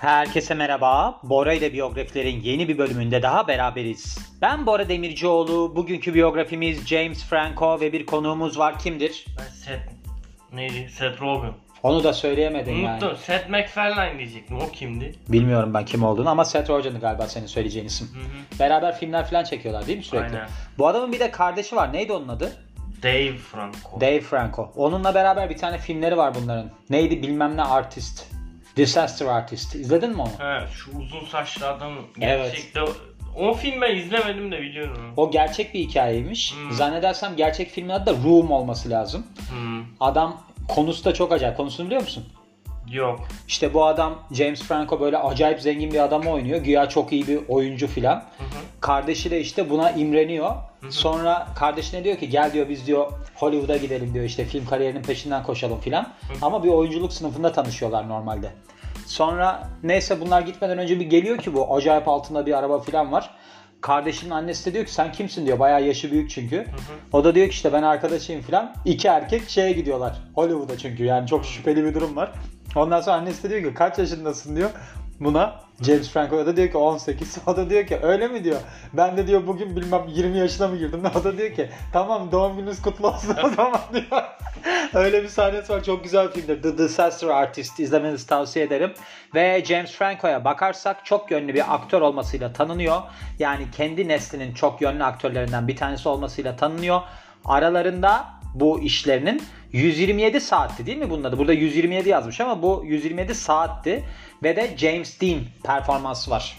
Herkese merhaba. Bora ile biyografilerin yeni bir bölümünde daha beraberiz. Ben Bora Demircioğlu. Bugünkü biyografimiz James Franco ve bir konuğumuz var. Kimdir? Ben Seth neydi? Seth Rogen. Onu da söyleyemedin Unuttum. yani. Seth MacFarlane diyecektim. O kimdi? Bilmiyorum ben kim olduğunu ama Seth Rogen'dı galiba senin söyleyeceğin isim. Hı hı. Beraber filmler falan çekiyorlar değil mi sürekli? Aynen. Bu adamın bir de kardeşi var. Neydi onun adı? Dave Franco. Dave Franco. Onunla beraber bir tane filmleri var bunların. Neydi bilmem ne artist. Disaster Artist. İzledin mi onu? He, şu uzun saçlı adam Evet. o film ben izlemedim de biliyorum. O gerçek bir hikayeymiş. Hmm. Zannedersem gerçek filmin adı da Room olması lazım. Hmm. Adam konusu da çok acayip. Konusunu biliyor musun? Yok. İşte bu adam James Franco böyle acayip zengin bir adamı oynuyor. Güya çok iyi bir oyuncu filan. Hı hı. Kardeşi de işte buna imreniyor. Sonra kardeşine diyor ki gel diyor biz diyor Hollywood'a gidelim diyor işte film kariyerinin peşinden koşalım filan. Ama bir oyunculuk sınıfında tanışıyorlar normalde. Sonra neyse bunlar gitmeden önce bir geliyor ki bu acayip altında bir araba filan var. Kardeşinin annesi de diyor ki sen kimsin diyor. Bayağı yaşı büyük çünkü. O da diyor ki işte ben arkadaşıyım filan. İki erkek şeye gidiyorlar. Hollywood'a çünkü yani çok şüpheli bir durum var. Ondan sonra annesi de diyor ki kaç yaşındasın diyor. Buna James Franco da diyor ki 18. O da diyor ki öyle mi diyor. Ben de diyor bugün bilmem 20 yaşına mı girdim. O da diyor ki tamam doğum gününüz kutlu olsun o zaman diyor. öyle bir sahnesi var. Çok güzel bir filmdir. The Disaster Artist izlemenizi tavsiye ederim. Ve James Franco'ya bakarsak çok yönlü bir aktör olmasıyla tanınıyor. Yani kendi neslinin çok yönlü aktörlerinden bir tanesi olmasıyla tanınıyor. Aralarında bu işlerinin 127 saatti değil mi bunun adı? Burada 127 yazmış ama bu 127 saatti ve de James Dean performansı var.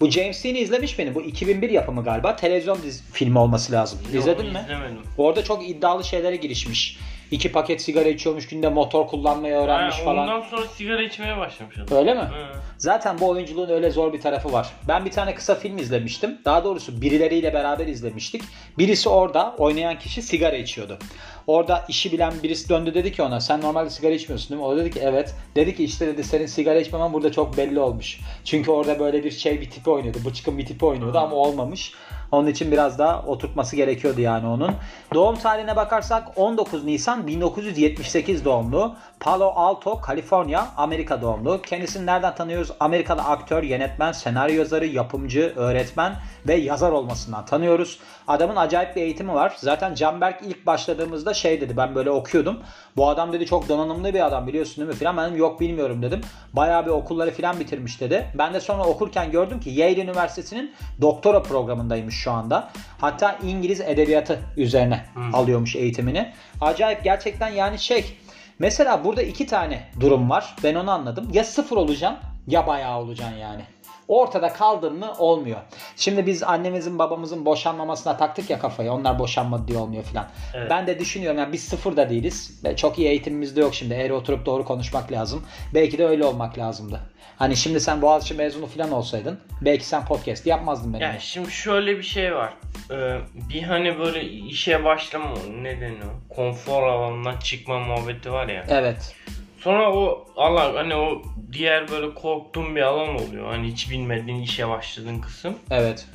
Bu James Dean'i izlemiş beni. Bu 2001 yapımı galiba. Televizyon dizi, filmi olması lazım. İzledin Yok, mi? İzlemedim. Orada çok iddialı şeylere girişmiş. İki paket sigara içiyormuş günde motor kullanmayı öğrenmiş Ha, falan. Ondan sonra sigara içmeye başlamış adam. Öyle mi? Hı. Zaten bu oyunculuğun öyle zor bir tarafı var. Ben bir tane kısa film izlemiştim. Daha doğrusu birileriyle beraber izlemiştik. Birisi orada oynayan kişi sigara içiyordu. Orada işi bilen birisi döndü dedi ki ona sen normalde sigara içmiyorsun değil mi? O dedi ki evet. Dedi ki işte dedi senin sigara içmemen burada çok belli olmuş. Çünkü orada böyle bir şey bir tipi oynuyordu. Bıçkın bir tipi oynuyordu ama olmamış. Onun için biraz daha oturtması gerekiyordu yani onun. Doğum tarihine bakarsak 19 Nisan 1978 doğumlu. Palo Alto, Kaliforniya, Amerika doğumlu. Kendisini nereden tanıyoruz? Amerikalı aktör, yönetmen, senaryo yazarı, yapımcı, öğretmen ve yazar olmasından tanıyoruz. Adamın acayip bir eğitimi var. Zaten Canberk ilk başladığımızda şey dedi ben böyle okuyordum. Bu adam dedi çok donanımlı bir adam biliyorsun değil mi filan. Ben dedim yok bilmiyorum dedim. Bayağı bir okulları filan bitirmiş dedi. Ben de sonra okurken gördüm ki Yale Üniversitesi'nin doktora programındaymış şu anda. Hatta İngiliz edebiyatı üzerine alıyormuş eğitimini. Acayip gerçekten yani şey Mesela burada iki tane durum var. Ben onu anladım. Ya sıfır olacaksın ya bayağı olacaksın yani. Ortada kaldın mı olmuyor. Şimdi biz annemizin babamızın boşanmamasına taktık ya kafayı. Onlar boşanmadı diye olmuyor filan. Evet. Ben de düşünüyorum yani biz sıfır da değiliz. Çok iyi eğitimimiz de yok şimdi. Eğer oturup doğru konuşmak lazım. Belki de öyle olmak lazımdı. Hani şimdi sen Boğaziçi mezunu filan olsaydın belki sen podcast yapmazdın benimle. Ya şimdi şöyle bir şey var. Ee, bir hani böyle işe başlama ne deniyor? Konfor alanından çıkma muhabbeti var ya. Evet. Sonra o alan hani o diğer böyle korktuğun bir alan oluyor. Hani hiç bilmediğin işe başladığın kısım. Evet.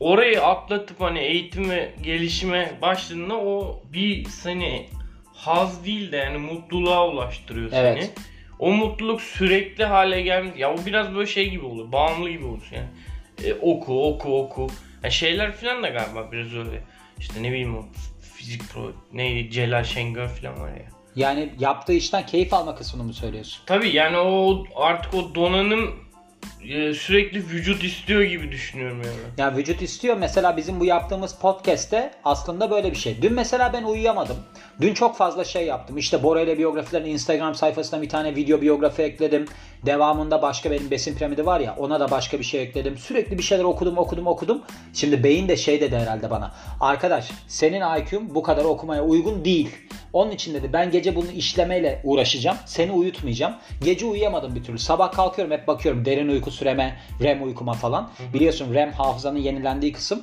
Orayı atlatıp hani eğitime, gelişime başladığında o bir seni haz değil de yani mutluluğa ulaştırıyor seni. Evet. O mutluluk sürekli hale gelmiş. Ya o biraz böyle şey gibi oluyor. Bağımlı gibi olur yani. E, oku, oku, oku. Ya şeyler falan da galiba biraz öyle. İşte ne bileyim o fizik pro neydi Celal Şengör falan var ya. Yani yaptığı işten keyif alma kısmını mı söylüyorsun? Tabii yani o artık o donanım e, sürekli vücut istiyor gibi düşünüyorum yani. Ya vücut istiyor. Mesela bizim bu yaptığımız podcast'te aslında böyle bir şey. Dün mesela ben uyuyamadım. Dün çok fazla şey yaptım. İşte Bora ile biyografilerin Instagram sayfasına bir tane video biyografi ekledim. Devamında başka benim besin piramidi var ya ona da başka bir şey ekledim. Sürekli bir şeyler okudum okudum okudum. Şimdi beyin de şey dedi herhalde bana. Arkadaş senin IQ'un bu kadar okumaya uygun değil. Onun için dedi ben gece bunu işlemeyle uğraşacağım. Seni uyutmayacağım. Gece uyuyamadım bir türlü. Sabah kalkıyorum hep bakıyorum derin uyku süreme, REM uykuma falan. Biliyorsun REM hafızanın yenilendiği kısım.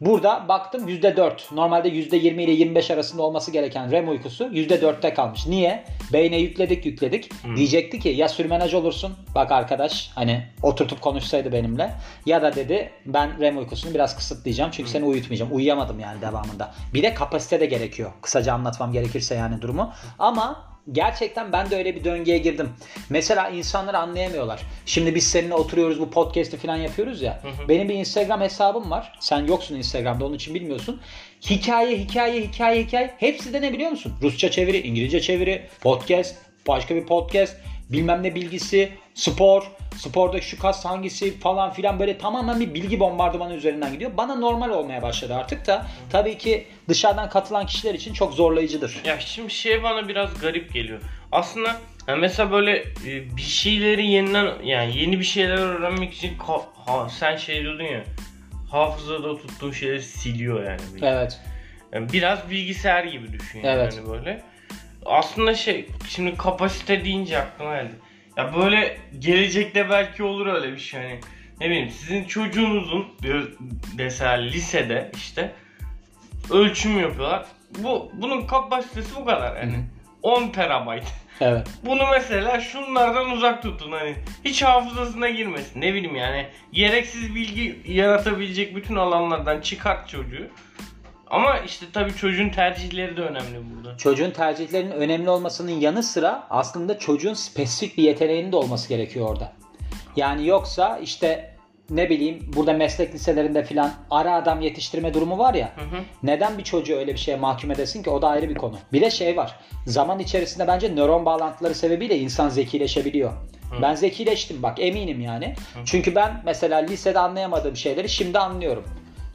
Burada baktım %4. Normalde %20 ile 25 arasında olması gereken REM uykusu %4'te kalmış. Niye? Beyne yükledik yükledik. Diyecekti ki ya sürmenaj olursun. Bak arkadaş hani oturtup konuşsaydı benimle. Ya da dedi ben REM uykusunu biraz kısıtlayacağım. Çünkü seni uyutmayacağım. Uyuyamadım yani devamında. Bir de kapasite de gerekiyor. Kısaca anlatmam gerekirse yani durumu. Ama gerçekten ben de öyle bir döngüye girdim. Mesela insanlar anlayamıyorlar. Şimdi biz seninle oturuyoruz bu podcast'i falan yapıyoruz ya. Hı hı. Benim bir Instagram hesabım var. Sen yoksun Instagram'da onun için bilmiyorsun. Hikaye, hikaye, hikaye, hikaye. Hepsi de ne biliyor musun? Rusça çeviri, İngilizce çeviri, podcast, başka bir podcast, bilmem ne bilgisi, spor, sporda şu kas hangisi falan filan böyle tamamen bir bilgi bombardımanı üzerinden gidiyor. Bana normal olmaya başladı artık da tabii ki dışarıdan katılan kişiler için çok zorlayıcıdır. Ya şimdi şey bana biraz garip geliyor. Aslında ya mesela böyle e, bir şeyleri yeniden yani yeni bir şeyler öğrenmek için ha, sen şey diyordun ya hafızada tuttuğun şeyleri siliyor yani. Evet. Yani biraz bilgisayar gibi düşün yani Evet. hani böyle. Aslında şey şimdi kapasite deyince aklıma geldi. Ya böyle gelecekte belki olur öyle bir şey hani. Ne bileyim sizin çocuğunuzun diyor mesela lisede işte ölçüm yapıyorlar. Bu bunun kapasitesi bu kadar yani. Hı hı. 10 terabayt. Evet. Bunu mesela şunlardan uzak tutun hani hiç hafızasına girmesin. Ne bileyim yani gereksiz bilgi yaratabilecek bütün alanlardan çıkart çocuğu. Ama işte tabii çocuğun tercihleri de önemli burada. Çocuğun tercihlerinin önemli olmasının yanı sıra aslında çocuğun spesifik bir yeteneğinin de olması gerekiyor orada. Yani yoksa işte ne bileyim burada meslek liselerinde filan ara adam yetiştirme durumu var ya. Hı hı. Neden bir çocuğu öyle bir şeye mahkum edesin ki o da ayrı bir konu. Bir de şey var. Zaman içerisinde bence nöron bağlantıları sebebiyle insan zekileşebiliyor. Ben zekileştim bak eminim yani. Çünkü ben mesela lisede anlayamadığım şeyleri şimdi anlıyorum.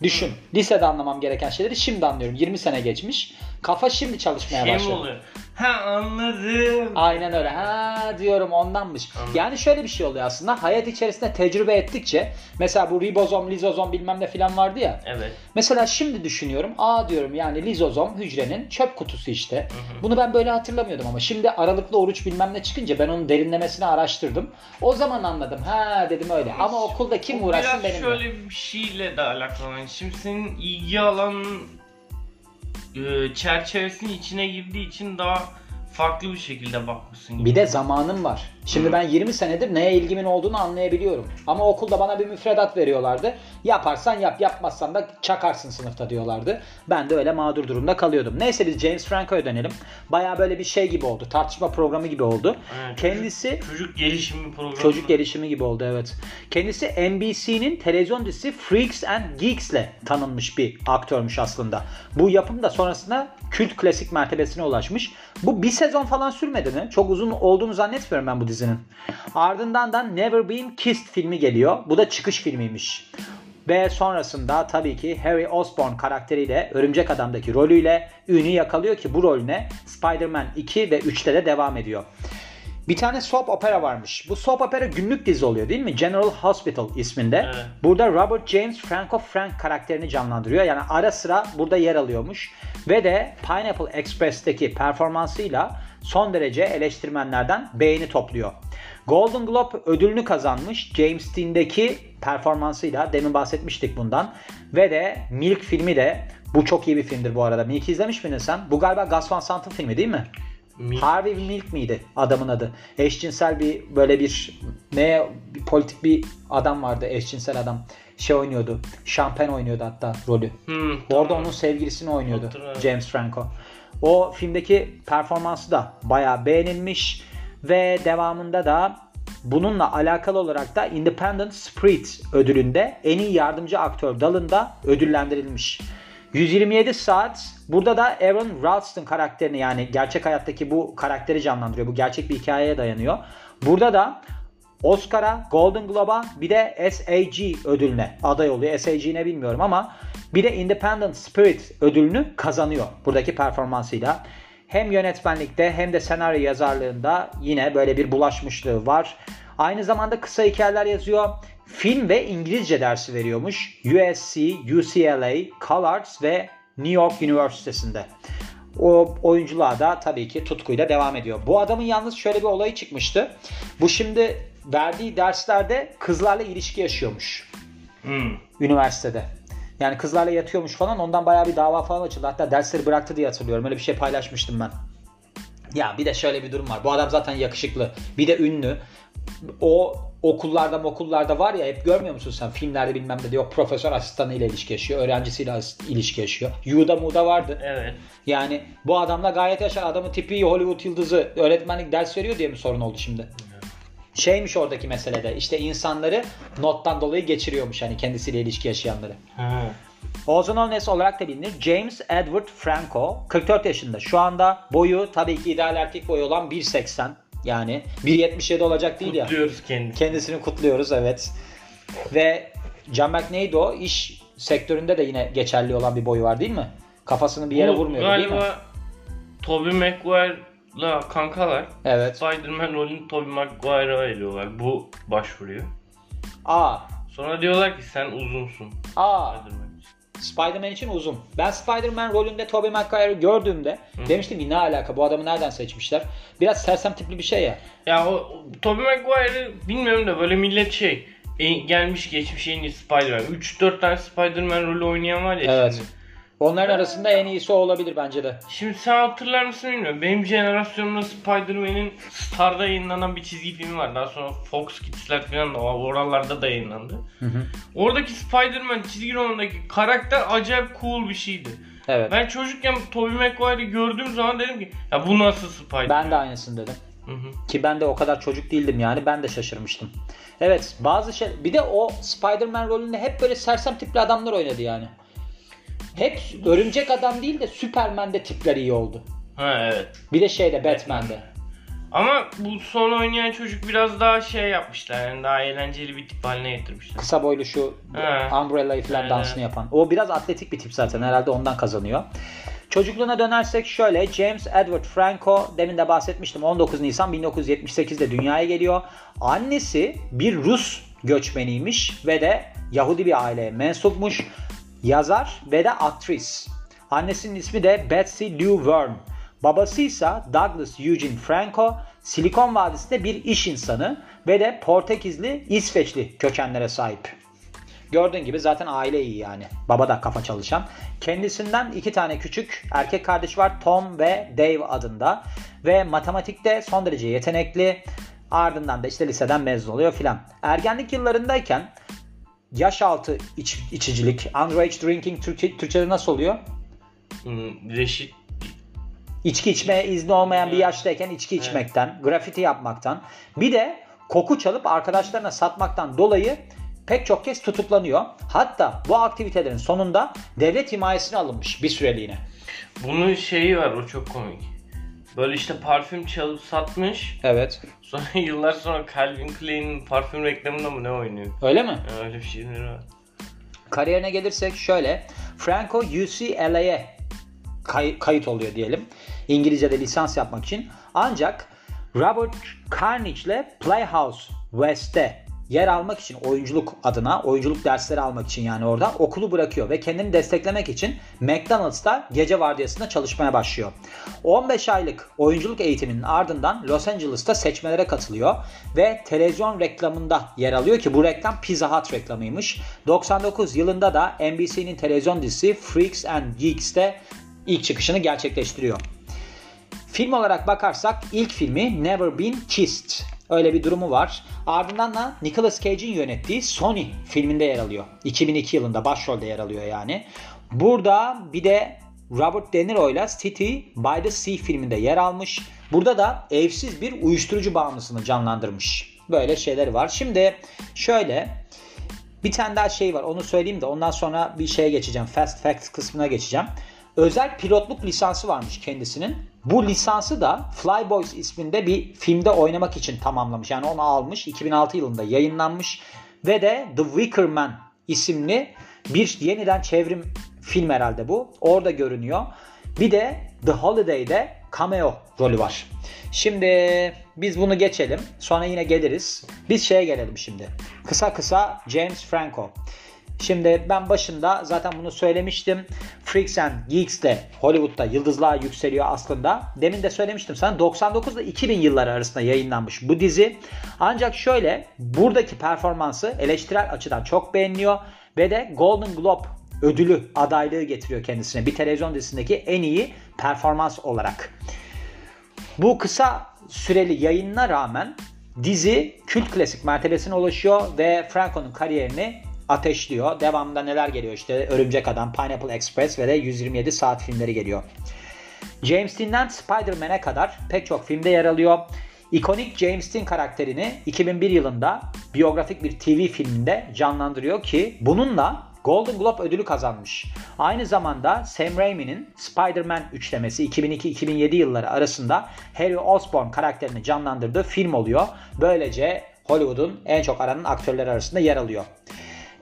Düşün. Lisede anlamam gereken şeyleri şimdi anlıyorum. 20 sene geçmiş. Kafa şimdi çalışmaya Şey başladı. oluyor? Ha anladım. Aynen öyle. Ha diyorum ondanmış. Anladım. Yani şöyle bir şey oluyor aslında. Hayat içerisinde tecrübe ettikçe mesela bu ribozom, lizozom bilmem ne filan vardı ya. Evet. Mesela şimdi düşünüyorum. Aa diyorum yani lizozom hücrenin çöp kutusu işte. hı. Bunu ben böyle hatırlamıyordum ama şimdi aralıklı oruç bilmem ne çıkınca ben onun derinlemesine araştırdım. O zaman anladım. Ha dedim öyle. Ama okulda kim O uğraşsın biraz benimle. şöyle bir şeyle de alakalı. Şimdi senin ilgi alanın e, çerçevesinin içine girdiği için daha farklı bir şekilde bakmışsın. gibi. Bir de zamanım var. Şimdi ben 20 senedir neye ilgimin olduğunu anlayabiliyorum. Ama okulda bana bir müfredat veriyorlardı. Yaparsan yap, yapmazsan da çakarsın sınıfta diyorlardı. Ben de öyle mağdur durumda kalıyordum. Neyse biz James Franco'ya dönelim. Baya böyle bir şey gibi oldu. Tartışma programı gibi oldu. Evet, Kendisi çocuk, çocuk gelişimi programı. Çocuk gelişimi gibi oldu evet. Kendisi NBC'nin televizyon dizisi Freaks and Geeks'le tanınmış bir aktörmüş aslında. Bu yapım da sonrasında kült klasik mertebesine ulaşmış. Bu bir sezon falan sürmedi mi? Çok uzun olduğunu zannetmiyorum ben bu dizinin. Ardından da Never Been Kissed filmi geliyor. Bu da çıkış filmiymiş. Ve sonrasında tabii ki Harry Osborn karakteriyle Örümcek Adam'daki rolüyle ünü yakalıyor ki bu rolüne Spider-Man 2 ve 3'te de devam ediyor. Bir tane soap opera varmış. Bu soap opera günlük dizi oluyor değil mi? General Hospital isminde. Evet. Burada Robert James Franco Frank karakterini canlandırıyor. Yani ara sıra burada yer alıyormuş. Ve de Pineapple Express'teki performansıyla son derece eleştirmenlerden beğeni topluyor. Golden Globe ödülünü kazanmış James Dean'deki performansıyla. Demin bahsetmiştik bundan. Ve de Milk filmi de bu çok iyi bir filmdir bu arada. Milk izlemiş miydin sen? Bu galiba Gus Van Sant'ın filmi değil mi? Mi- Harvey Milk miydi adamın adı? Eşcinsel bir böyle bir ne bir politik bir adam vardı eşcinsel adam. Şey oynuyordu. Şampen oynuyordu hatta rolü. Hmm, Orada tamam. onun sevgilisini oynuyordu Hatırladım. James Franco. O filmdeki performansı da bayağı beğenilmiş ve devamında da bununla alakalı olarak da Independent Spirit ödülünde en iyi yardımcı aktör dalında ödüllendirilmiş. 127 saat burada da Aaron Ralston karakterini yani gerçek hayattaki bu karakteri canlandırıyor. Bu gerçek bir hikayeye dayanıyor. Burada da Oscar'a, Golden Globe'a bir de SAG ödülüne aday oluyor. SAG ne bilmiyorum ama bir de Independent Spirit ödülünü kazanıyor buradaki performansıyla. Hem yönetmenlikte hem de senaryo yazarlığında yine böyle bir bulaşmışlığı var. Aynı zamanda kısa hikayeler yazıyor. Film ve İngilizce dersi veriyormuş. USC, UCLA, Collards ve New York Üniversitesi'nde. O oyunculuğa da tabii ki tutkuyla devam ediyor. Bu adamın yalnız şöyle bir olayı çıkmıştı. Bu şimdi verdiği derslerde kızlarla ilişki yaşıyormuş Hmm. üniversitede. Yani kızlarla yatıyormuş falan ondan bayağı bir dava falan açıldı. Hatta dersleri bıraktı diye hatırlıyorum. Öyle bir şey paylaşmıştım ben. Ya bir de şöyle bir durum var. Bu adam zaten yakışıklı. Bir de ünlü. o okullarda okullarda var ya hep görmüyor musun sen filmlerde bilmem ne diyor profesör asistanıyla ilişki yaşıyor öğrencisiyle ilişki yaşıyor. Yuda Muda vardı. Evet. Yani bu adamla gayet yaşar adamın tipi Hollywood yıldızı öğretmenlik ders veriyor diye mi sorun oldu şimdi? Şeymiş oradaki meselede işte insanları nottan dolayı geçiriyormuş hani kendisiyle ilişki yaşayanları. Ha. Ozan Olnes olarak da bilinir. James Edward Franco 44 yaşında. Şu anda boyu tabii ki ideal erkek boyu olan 1.80. Yani 1.77 olacak değil ya. Kutluyoruz kendisini. Kendisini kutluyoruz evet. Ve John McNeido iş sektöründe de yine geçerli olan bir boyu var değil mi? Kafasını bir yere Bu vurmuyor galiba değil mi? Tobey Maguire'la kankalar. Evet. Spider-Man rolünü Tobey Maguire'a veriyorlar. Bu başvuruyor. Aa, Sonra diyorlar ki sen uzunsun. aa Spider-Man için. Spider-Man için uzun. Ben Spider-Man rolünde Tobey Maguire'ı gördüğümde demiştim ki ne alaka bu adamı nereden seçmişler? Biraz sersem tipli bir şey ya. Ya o, o Tobey Maguire'ı bilmiyorum da böyle millet şey e, gelmiş geçmiş en iyi Spider-Man. 3-4 tane Spider-Man rolü oynayan var ya Evet. şimdi. Onların arasında en iyisi o olabilir bence de. Şimdi sen hatırlar mısın bilmiyorum. Benim jenerasyonumda Spider-Man'in Star'da yayınlanan bir çizgi filmi var. Daha sonra Fox Kids'ler falan da oralarda da yayınlandı. Oradaki Spider-Man çizgi romanındaki karakter acayip cool bir şeydi. Evet. Ben, Ben çocukken Tobey Maguire'ı gördüğüm zaman dedim ki ya bu nasıl Spider-Man? de aynısını dedim. Hı hı. Ki ben de o kadar çocuk değildim yani. Ben de şaşırmıştım. Evet bazı şey... Bir de o Spider-Man rolünde hep böyle sersem tipli adamlar oynadı yani. Hep örümcek adam değil de Superman'de tipler iyi oldu. Ha evet. Bir de şeyde Batman'de. Ama bu son oynayan çocuk biraz daha şey yapmışlar. Yani daha eğlenceli bir tip haline getirmişler. Kısa boylu şu He. Umbrella'yı falan Evet. dansını yapan. O biraz atletik bir tip zaten. Herhalde ondan kazanıyor. Çocukluğuna dönersek şöyle James Edward Franco demin de bahsetmiştim 19 Nisan 1978'de dünyaya geliyor. Annesi bir Rus göçmeniymiş ve de Yahudi bir aileye mensupmuş. Yazar ve de aktris. Annesinin ismi de Betsy Lou Verne. Babası ise Douglas Eugene Franco, Silikon Vadisi'nde bir iş insanı ve de Portekizli, İsveçli kökenlere sahip. Gördüğün gibi zaten aile iyi yani. Baba da kafa çalışan. Kendisinden iki tane küçük erkek kardeş var. Tom ve Dave adında. Ve matematikte son derece yetenekli. Ardından da işte liseden mezun oluyor filan. Ergenlik yıllarındayken yaş altı iç, içicilik, underage drinking Türkçe, Türkçe'de nasıl oluyor? Hmm, Reşit İçki içmeye izni olmayan bir yaştayken içki içmekten, grafiti yapmaktan, bir de koku çalıp arkadaşlarına satmaktan dolayı pek çok kez tutuklanıyor. Hatta bu aktivitelerin sonunda devlet himayesine alınmış bir süreliğine. bunun şeyi var o çok komik. Böyle işte parfüm çalıp satmış. Evet. Sonra yıllar sonra Calvin Klein'in parfüm reklamında mı ne oynuyor? Öyle mi? Ya öyle bir şeyleri var. Kariyerine gelirsek şöyle. Franco UCLA'ye kay- kayıt oluyor diyelim. İngilizce'de lisans yapmak için. Ancak Robert Carnage ile Playhouse West'te yer almak için oyunculuk adına, oyunculuk dersleri almak için yani orada okulu bırakıyor ve kendini desteklemek için McDonald's'ta gece vardiyasında çalışmaya başlıyor. 15 aylık oyunculuk eğitiminin ardından Los Angeles'ta seçmelere katılıyor ve televizyon reklamında yer alıyor ki bu reklam Pizza Hut reklamıymış. 99 yılında da NBC'nin televizyon dizisi Freaks and Geeks'te ilk çıkışını gerçekleştiriyor. Film olarak bakarsak ilk filmi Never Been Kissed. Öyle bir durumu var. Ardından da Nicolas Cage'in yönettiği Sony filminde yer alıyor. 2002 yılında başrolde yer alıyor yani. Burada bir de Robert De Niro ile City by the Sea filminde yer almış. Burada da evsiz bir uyuşturucu bağımlısını canlandırmış. Böyle şeyleri var. Şimdi şöyle bir tane daha şey var onu söyleyeyim de ondan sonra bir şeye geçeceğim. Fast Facts kısmına geçeceğim. Özel pilotluk lisansı varmış kendisinin. Bu lisansı da Flyboys isminde bir filmde oynamak için tamamlamış. Yani onu almış. 2006 yılında yayınlanmış. Ve de The Wicker Man isimli bir yeniden çevrim film herhalde bu. Orada görünüyor. Bir de The Holiday'de cameo rolü var. Şimdi biz bunu geçelim. Sonra yine geliriz. Biz şeye gelelim şimdi. Kısa kısa James Franco. Şimdi ben başında zaten bunu söylemiştim. Freaks and Geeks de Hollywood'da yıldızlığa yükseliyor aslında. Demin de söylemiştim sana 99 ile 2000 yılları arasında yayınlanmış bu dizi. Ancak şöyle buradaki performansı eleştirel açıdan çok beğeniliyor ve de Golden Globe ödülü adaylığı getiriyor kendisine bir televizyon dizisindeki en iyi performans olarak. Bu kısa süreli yayınına rağmen Dizi kült klasik mertebesine ulaşıyor ve Franco'nun kariyerini ateşliyor. Devamında neler geliyor işte Örümcek Adam, Pineapple Express ve de 127 saat filmleri geliyor. James Dean'den Spider-Man'e kadar pek çok filmde yer alıyor. İkonik James Dean karakterini 2001 yılında biyografik bir TV filminde canlandırıyor ki bununla Golden Globe ödülü kazanmış. Aynı zamanda Sam Raimi'nin Spider-Man üçlemesi 2002-2007 yılları arasında Harry Osborn karakterini canlandırdığı film oluyor. Böylece Hollywood'un en çok aranan aktörleri arasında yer alıyor.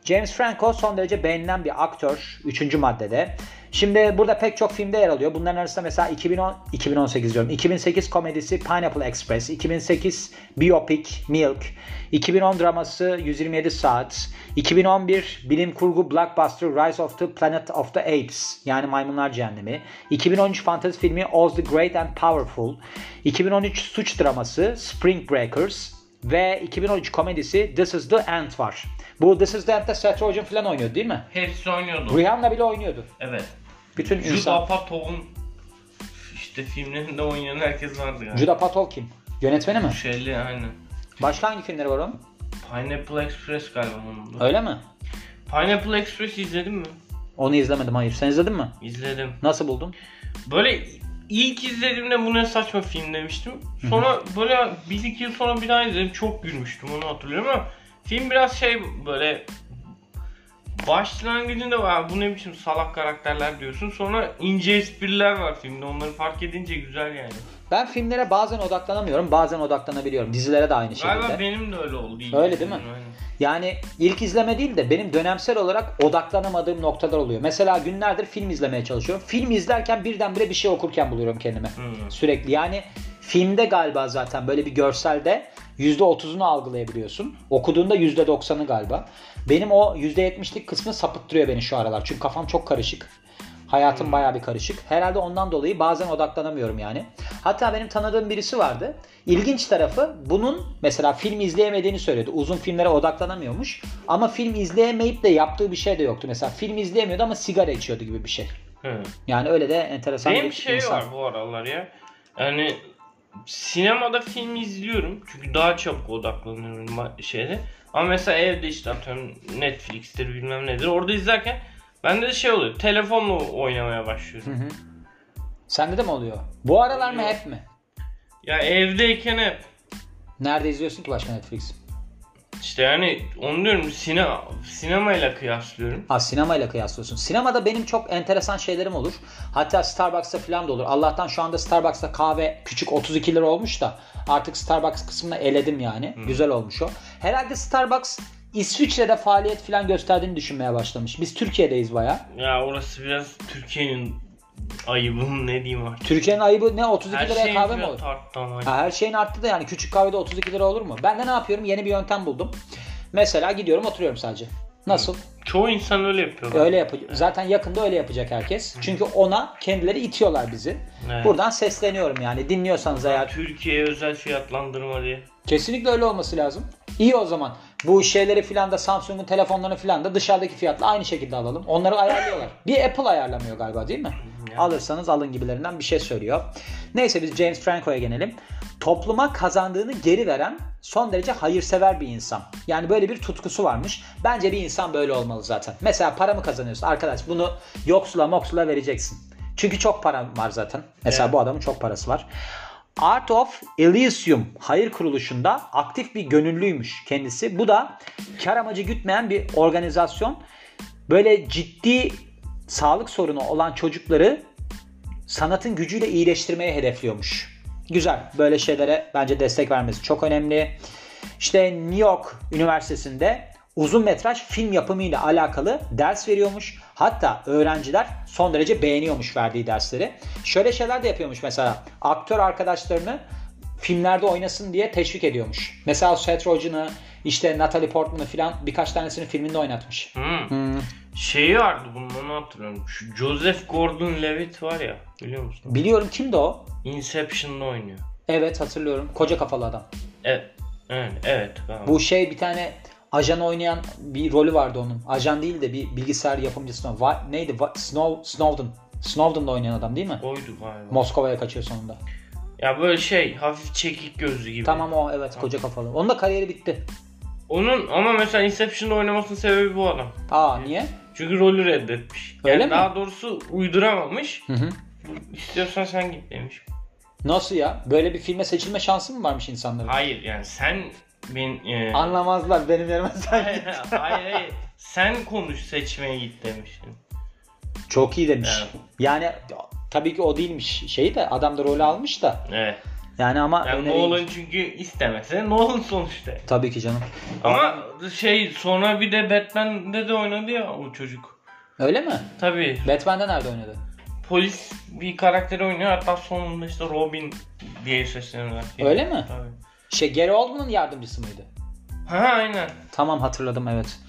James Franco son derece beğenilen bir aktör 3. maddede. Şimdi burada pek çok filmde yer alıyor. Bunların arasında mesela 2010, 2018 diyorum. 2008 komedisi Pineapple Express, 2008 biopic Milk, 2010 draması 127 saat, 2011 bilim kurgu blockbuster Rise of the Planet of the Apes yani Maymunlar Cehennemi, 2013 fantezi filmi Oz the Great and Powerful, 2013 suç draması Spring Breakers ve 2013 komedisi This is the End var. Bu This is End'de Seth Rogen falan oynuyordu değil mi? Hepsi oynuyordu. Rihanna bile oynuyordu. Evet. Bütün Jude insan. Apatow'un işte filmlerinde oynayan herkes vardı galiba. Jude Apatow kim? Yönetmeni mi? Şeyli aynen. Başka hangi filmleri var onun? Pineapple Express galiba onun da. Öyle mi? Pineapple Express izledin mi? Onu izlemedim hayır. Sen izledin mi? İzledim. Nasıl buldun? Böyle ilk izlediğimde bu ne saçma film demiştim. Sonra böyle bir iki yıl sonra bir daha izledim. Çok gülmüştüm onu hatırlıyorum ama film biraz şey böyle başlangıcında var bu ne biçim salak karakterler diyorsun. Sonra ince espriler var filmde. Onları fark edince güzel yani. Ben filmlere bazen odaklanamıyorum, bazen odaklanabiliyorum. Dizilere de aynı şekilde. Galiba benim de öyle oldu. ilk Öyle değil mi? aynen. Yani ilk izleme değil de benim dönemsel olarak odaklanamadığım noktalar oluyor. Mesela günlerdir film izlemeye çalışıyorum. Film izlerken birdenbire bir şey okurken buluyorum kendime. Hı. Sürekli yani filmde galiba zaten böyle bir görselde %30'unu algılayabiliyorsun. Okuduğunda %90'ı galiba. Benim o %70'lik kısmı sapıttırıyor beni şu aralar. Çünkü kafam çok karışık. Hayatım bayağı bir karışık. Herhalde ondan dolayı bazen odaklanamıyorum yani. Hatta benim tanıdığım birisi vardı. İlginç tarafı bunun mesela film izleyemediğini söyledi. Uzun filmlere odaklanamıyormuş. Ama film izleyemeyip de yaptığı bir şey de yoktu. Mesela film izleyemiyordu ama sigara içiyordu gibi bir şey. Hı. Yani öyle de enteresan Benim bir şey insan. var bu aralar ya. Yani sinemada film izliyorum. Çünkü daha çabuk odaklanıyorum şeyde. Ama mesela evde işte atıyorum Netflix'tir bilmem nedir. Orada izlerken bende de şey oluyor. Telefonla oynamaya başlıyorum. Hı hı. Sende de mi oluyor? Bu aralar mı hep mi? Ya evdeyken hep Nerede izliyorsun ki başka Netflix? İşte yani onu diyorum sinema sinemayla kıyaslıyorum. Ha sinemayla kıyaslıyorsun. Sinemada benim çok enteresan şeylerim olur. Hatta Starbucks'ta falan da olur. Allah'tan şu anda Starbucks'ta kahve küçük 32 lira olmuş da artık Starbucks kısmını eledim yani. Güzel olmuş o. Herhalde Starbucks İsviçre'de faaliyet falan gösterdiğini düşünmeye başlamış. Biz Türkiye'deyiz baya. Ya orası biraz Türkiye'nin ayıbı ne diyeyim artık. Türkiye'nin ayıbı ne 32 Her liraya şeyin kahve mi olur? Ha, her şeyin arttı da yani küçük kahvede 32 lira olur mu? Ben de ne yapıyorum? Yeni bir yöntem buldum. Mesela gidiyorum oturuyorum sadece. Nasıl? Çoğu insan öyle yapıyor. Öyle yapacak. Zaten yakında öyle yapacak herkes. Çünkü ona kendileri itiyorlar bizi. Evet. Buradan sesleniyorum yani. Dinliyorsanız eğer Türkiye'ye özel fiyatlandırma diye. kesinlikle öyle olması lazım. İyi o zaman. Bu şeyleri filan da Samsung'un telefonlarını filan da dışarıdaki fiyatla aynı şekilde alalım. Onları ayarlıyorlar. Bir Apple ayarlamıyor galiba değil mi? Alırsanız alın gibilerinden bir şey söylüyor. Neyse biz James Franco'ya gelelim. Topluma kazandığını geri veren son derece hayırsever bir insan. Yani böyle bir tutkusu varmış. Bence bir insan böyle olmalı zaten. Mesela para mı kazanıyorsun? Arkadaş bunu yoksula moksula vereceksin. Çünkü çok para var zaten. Mesela Evet. bu adamın çok parası var. Art of Elysium hayır kuruluşunda aktif bir gönüllüymüş kendisi. Bu da kar amacı gütmeyen bir organizasyon. Böyle ciddi sağlık sorunu olan çocukları sanatın gücüyle iyileştirmeye hedefliyormuş. Güzel. Böyle şeylere bence destek vermesi çok önemli. İşte New York Üniversitesi'nde uzun metraj film yapımıyla alakalı ders veriyormuş. Hatta öğrenciler son derece beğeniyormuş verdiği dersleri. Şöyle şeyler de yapıyormuş mesela. Aktör arkadaşlarını filmlerde oynasın diye teşvik ediyormuş. Mesela Seth Rogen'ı, işte Natalie Portman'ı filan birkaç tanesini filminde oynatmış. Hmm. Şeyi vardı bunun onu hatırlıyorum. Şu Joseph Gordon-Levitt var ya biliyor musun? Biliyorum kimdi o? Inception'da oynuyor. Evet hatırlıyorum. Koca kafalı adam. Evet. Evet, evet. galiba. Bu şey bir tane ajan oynayan bir rolü vardı onun. Ajan değil de bir bilgisayar yapımcısı. Va- neydi? Va- Snow, Snowden. Snowden'da oynayan adam değil mi? oydu galiba. Moskova'ya kaçıyor sonunda. Ya böyle şey hafif çekik gözlü gibi. Tamam o evet koca kafalı. Onun da kariyeri bitti. Onun ama mesela Inception'da oynamasının sebebi bu adam. Aa niye? Çünkü rolü reddetmiş. Yani Öyle mi? daha doğrusu uyduramamış. Hı hı. İstiyorsan sen git demiş. Nasıl ya? Böyle bir filme seçilme şansı mı varmış insanların? Hayır yani sen ben e, Anlamazlar benim yerime sen git. hayır hayır. Sen konuş seçmeye git demiş. Çok iyi demiş. Evet. Yani tabii ki o değilmiş şeyi de adam da rolü almış da. Evet. Yani ama Yani öneriymiş. Nolan çünkü istemese Nolan sonuçta. Tabii ki canım. Ama şey sonra bir de Batman'de de oynadı ya o çocuk. Öyle mi? Tabii Batman'de nerede oynadı? polis bir karakteri oynuyor hatta sonunda işte Robin diye sesleniyorlar. Öyle mi? Tabii. Şey Gary Oldman'ın yardımcısı mıydı? Ha aynen. Tamam hatırladım evet.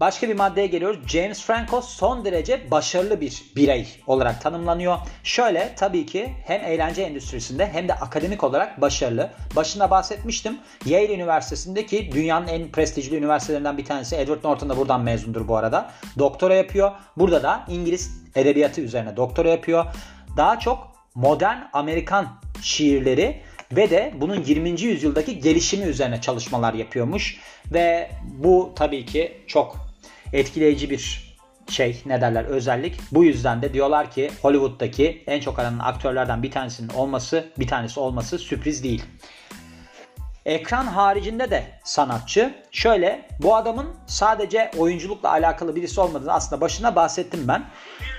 Başka bir maddeye geliyoruz. James Franco son derece başarılı bir birey olarak tanımlanıyor. Şöyle tabii ki hem eğlence endüstrisinde hem de akademik olarak başarılı. Başında bahsetmiştim. Yale Üniversitesi'ndeki dünyanın en prestijli üniversitelerinden bir tanesi. Edward Norton da buradan mezundur bu arada. Doktora yapıyor. Burada da İngiliz edebiyatı üzerine doktora yapıyor. Daha çok modern Amerikan şiirleri ve de bunun 20. yüzyıldaki gelişimi üzerine çalışmalar yapıyormuş. Ve bu tabii ki çok etkileyici bir şey ne derler özellik. Bu yüzden de diyorlar ki Hollywood'daki en çok aranan aktörlerden bir tanesinin olması, bir tanesi olması sürpriz değil. Ekran haricinde de sanatçı. Şöyle bu adamın sadece oyunculukla alakalı birisi olmadığını aslında başına bahsettim ben.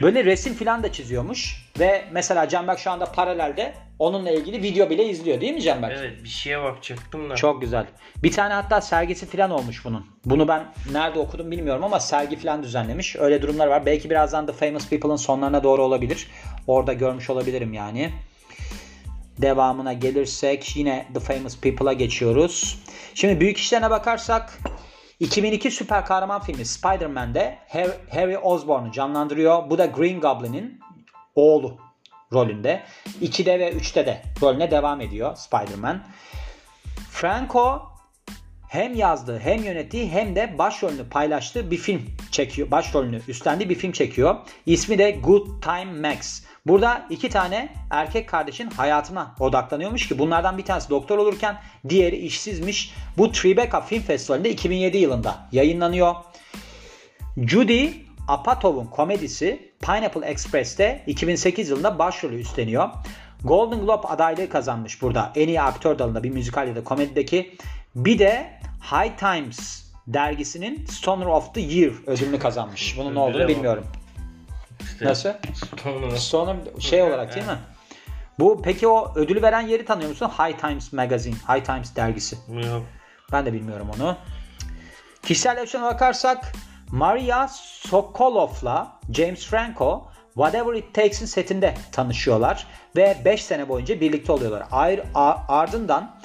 Böyle resim filan da çiziyormuş. Ve mesela Canberk şu anda paralelde onunla ilgili video bile izliyor değil mi Canberk? Evet bir şeye bakacaktım da. Çok güzel. Bir tane hatta sergisi falan olmuş bunun. Bunu ben nerede okudum bilmiyorum ama sergi falan düzenlemiş. Öyle durumlar var. Belki birazdan The Famous People'ın sonlarına doğru olabilir. Orada görmüş olabilirim yani. Devamına gelirsek yine The Famous People'a geçiyoruz. Şimdi büyük işlerine bakarsak 2002 süper kahraman filmi Spider-Man'de Har- Harry Osborn'u canlandırıyor. Bu da Green Goblin'in oğlu rolünde. 2'de ve 3'te de rolüne devam ediyor Spider-Man. Franco hem yazdığı hem yönettiği hem de başrolünü paylaştığı bir film çekiyor. Başrolünü üstlendiği bir film çekiyor. İsmi de Good Time Max. Burada iki tane erkek kardeşin hayatına odaklanıyormuş ki bunlardan bir tanesi doktor olurken diğeri işsizmiş. Bu Tribeca Film Festivali'nde 2007 yılında yayınlanıyor. Judy Apatow'un komedisi Pineapple Express'te 2008 yılında başrolü üstleniyor. Golden Globe adaylığı kazanmış burada. En iyi aktör dalında bir müzikal ya da komedideki. Bir de High Times dergisinin Stoner of the Year ödülünü kazanmış. Bunun ne olduğunu bilmiyorum. İşte Nasıl? Sonra- Stoner şey olarak değil mi? Bu peki o ödülü veren yeri tanıyor musun? High Times Magazine, High Times dergisi. Yok. Ben de bilmiyorum onu. Kişisel yaşamına bakarsak Maria Sokolov'la James Franco Whatever It Takes'in setinde tanışıyorlar ve 5 sene boyunca birlikte oluyorlar. Ayr, a- ardından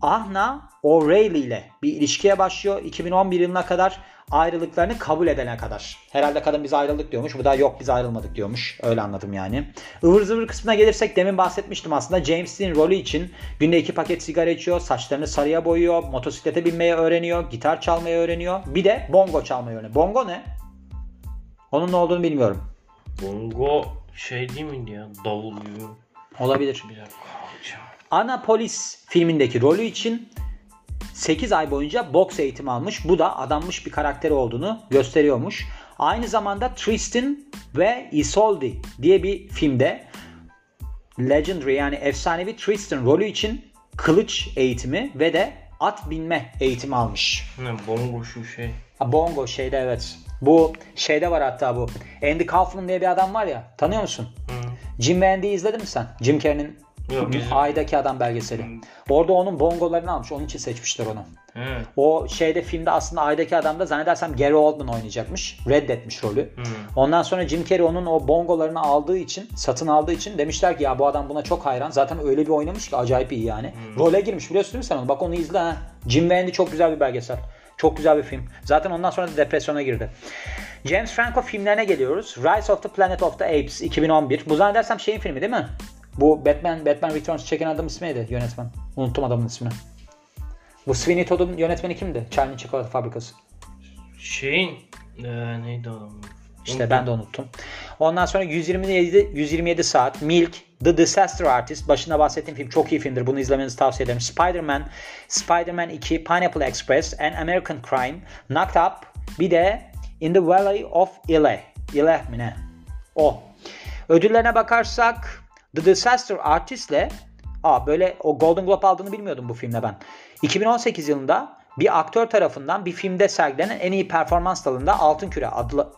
Ahna O'Reilly ile bir ilişkiye başlıyor 2011 yılına kadar ayrılıklarını kabul edene kadar. Herhalde kadın biz ayrıldık diyormuş. Bu da yok biz ayrılmadık diyormuş. Öyle anladım yani. Ivır zıvır kısmına gelirsek demin bahsetmiştim aslında. James Dean rolü için günde iki paket sigara içiyor. Saçlarını sarıya boyuyor. Motosiklete binmeyi öğreniyor. Gitar çalmayı öğreniyor. Bir de bongo çalmayı öğreniyor. Bongo ne? Onun ne olduğunu bilmiyorum. Bongo şey değil miydi ya? Davul gibi. Olabilir. Bir dakika. Anapolis filmindeki rolü için 8 ay boyunca boks eğitimi almış. Bu da adanmış bir karakteri olduğunu gösteriyormuş. Aynı zamanda Tristan ve Isolde diye bir filmde Legendary yani efsanevi Tristan rolü için kılıç eğitimi ve de at binme eğitimi almış. Ne bongo şu şey. Ha, Bongo şeyde evet. Bu şeyde var hatta bu. Andy Kaufman diye bir adam var ya. Tanıyor musun? Hı. Jim ve Andy'yi izledin mi sen? Jim Carrey'nin Yok bizim. Ay'daki Adam belgeseli. Orada onun bongolarını almış. Onun için seçmişler onu. He. O şeyde filmde aslında Ay'daki Adam'da zannedersem Gary Oldman oynayacakmış. Reddetmiş rolü. Hı. Ondan sonra Jim Carrey onun o bongolarını aldığı için, satın aldığı için demişler ki ya bu adam buna çok hayran. Zaten öyle bir oynamış ki acayip iyi yani. Role girmiş biliyorsun değil mi sen onu? Bak onu izle ha. Jim ve Andy çok güzel bir belgesel. Çok güzel bir film. Zaten ondan sonra da depresyona girdi. James Franco filmlerine geliyoruz. Rise of the Planet of the Apes 2011. Bu zannedersem şeyin filmi değil mi? Bu Batman Batman Returns çeken adam ismi neydi yönetmen? Unuttum adamın ismini. Bu Sweeney Todd'un yönetmeni kimdi? Charlie Çikolata Fabrikası. Şeyin ee, neydi adam? İşte ben de unuttum. Ondan sonra 127 127 saat, Milk, The Disaster Artist. Başında bahsettiğim film çok iyi filmdir. Bunu izlemenizi tavsiye ederim. Spider-Man, Spider-Man 2, Pineapple Express, An American Crime, Knocked Up, bir de In the Valley of Ille. Ille mi ne? O. Ödüllerine bakarsak The Disaster Artist'le Aa böyle o Golden Globe aldığını bilmiyordum bu filmde ben. 2018 yılında bir aktör tarafından bir filmde sergilenen en iyi performans dalında Altın Küre adlı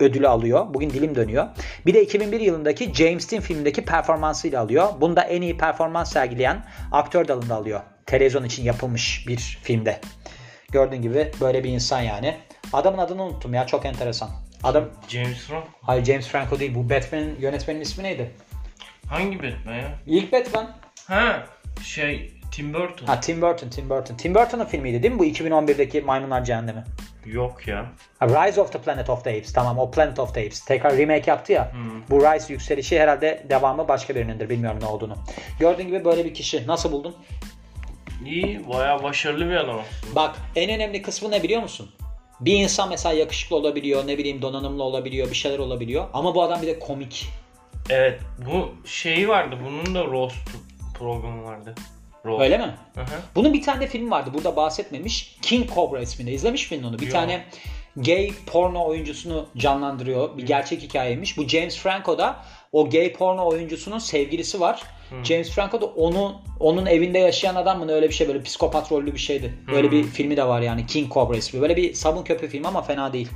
ödülü alıyor. Bugün dilim dönüyor. Bir de 2001 yılındaki James Dean filmindeki performansıyla alıyor. Bunda en iyi performans sergileyen aktör dalında alıyor. Televizyon için yapılmış bir filmde. Gördüğün gibi böyle bir insan yani. Adamın adını unuttum ya çok enteresan. Adam James Franco. Hayır James Franco değil. Bu Batman'in yönetmenin ismi neydi? Hangi Batman ya? İlk Batman. Ha şey Tim Burton. Ha Tim Burton, Tim Burton. Tim Burton'ın filmiydi değil mi bu 2011'deki Maymunlar Cehennemi? Yok ya. Ha, Rise of the Planet of the Apes. Tamam o Planet of the Apes. Tekrar remake yaptı ya. Hmm. Bu Rise yükselişi herhalde devamı başka birinindir. Bilmiyorum ne olduğunu. Gördüğün gibi böyle bir kişi. Nasıl buldun? İyi bayağı başarılı bir adam. Bak en önemli kısmı ne biliyor musun? Bir insan mesela yakışıklı olabiliyor, ne bileyim donanımlı olabiliyor, bir şeyler olabiliyor. Ama bu adam bir de komik. Evet bu şeyi vardı bunun da roast programı vardı. Roast. Öyle mi? Hı hı. Bunun bir tane de filmi vardı. Burada bahsetmemiş. King Cobra isminde. İzlemiş miydin onu? Bir Yok. tane gay porno oyuncusunu canlandırıyor. Bir gerçek hikayeymiş. Bu James Franco da o gay porno oyuncusunun sevgilisi var. James Franco da onu onun evinde yaşayan adam mı öyle bir şey böyle psikopat rollü bir şeydi. Böyle bir filmi de var yani King Cobra ismi. Böyle bir sabun köpüğü film ama fena değil.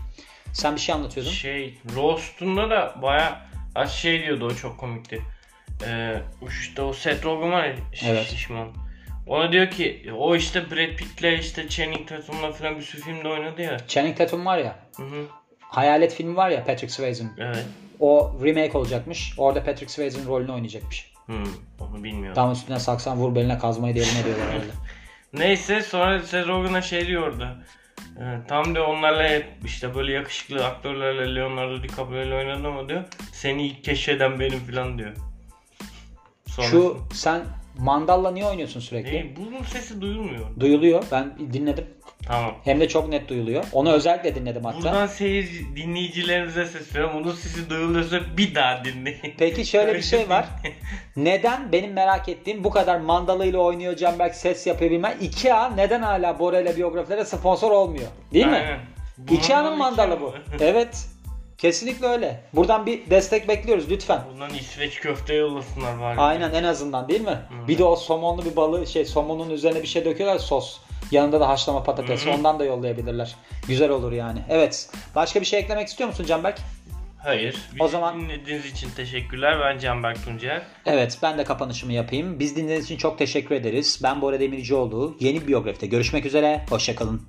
Sen bir şey anlatıyordun. Şey roast'unda da bayağı az şey diyordu o çok komikti. Ee, işte o Seth Rogen var ya şiş- Evet. şişman. Ona diyor ki o işte Brad Pitt'le işte Channing Tatum'la falan bir sürü filmde oynadı ya. Channing Tatum var ya. Hı hı. Hayalet filmi var ya Patrick Swayze'in. Evet. O remake olacakmış. Orada Patrick Swayze'in rolünü oynayacakmış. Hmm, onu bilmiyorum. Tam üstüne saksan vur beline kazmayı diyeline diyorlar herhalde. Neyse sonra Seth Rogen'a şey diyordu. Tam diyor onlarla işte böyle yakışıklı aktörlerle Leonardo DiCaprio ile oynadım ama diyor seni ilk keşfeden benim falan diyor. Sonra Şu sen mandalla niye oynuyorsun sürekli? Değil, bunun sesi duyulmuyor. Duyuluyor. Ben dinledim. Tamam. Hem de çok net duyuluyor. Onu özellikle dinledim hatta. Buradan seyirci dinleyicilerimize sesleniyorum. Onun sesi duyuluyorsa bir daha dinleyin. Peki şöyle bir şey var. Neden benim merak ettiğim bu kadar mandalıyla oynuyor Canberk ses yapıyor bilmem. IKEA neden hala Bora ile biyografilere sponsor olmuyor? Değil mi? Aynen. Bu IKEA'nın mandalı bu. Evet. Kesinlikle öyle. Buradan bir destek bekliyoruz lütfen. Bundan İsveç köfte yollasınlar bari. Aynen en azından değil mi? Bir de o somonlu bir balığı şey somonun üzerine bir şey döküyorlar sos. Yanında da haşlama patates. Hı hı. Ondan da yollayabilirler. Güzel olur yani. Evet. Başka bir şey eklemek istiyor musun Canberk? Hayır. O Bizi zaman- dinlediğiniz için teşekkürler. Ben Canberk Tuncer. Evet ben de kapanışımı yapayım. Biz dinlediğiniz için çok teşekkür ederiz. Ben Bora Demircioğlu. Yeni biyografide görüşmek üzere. Hoşçakalın.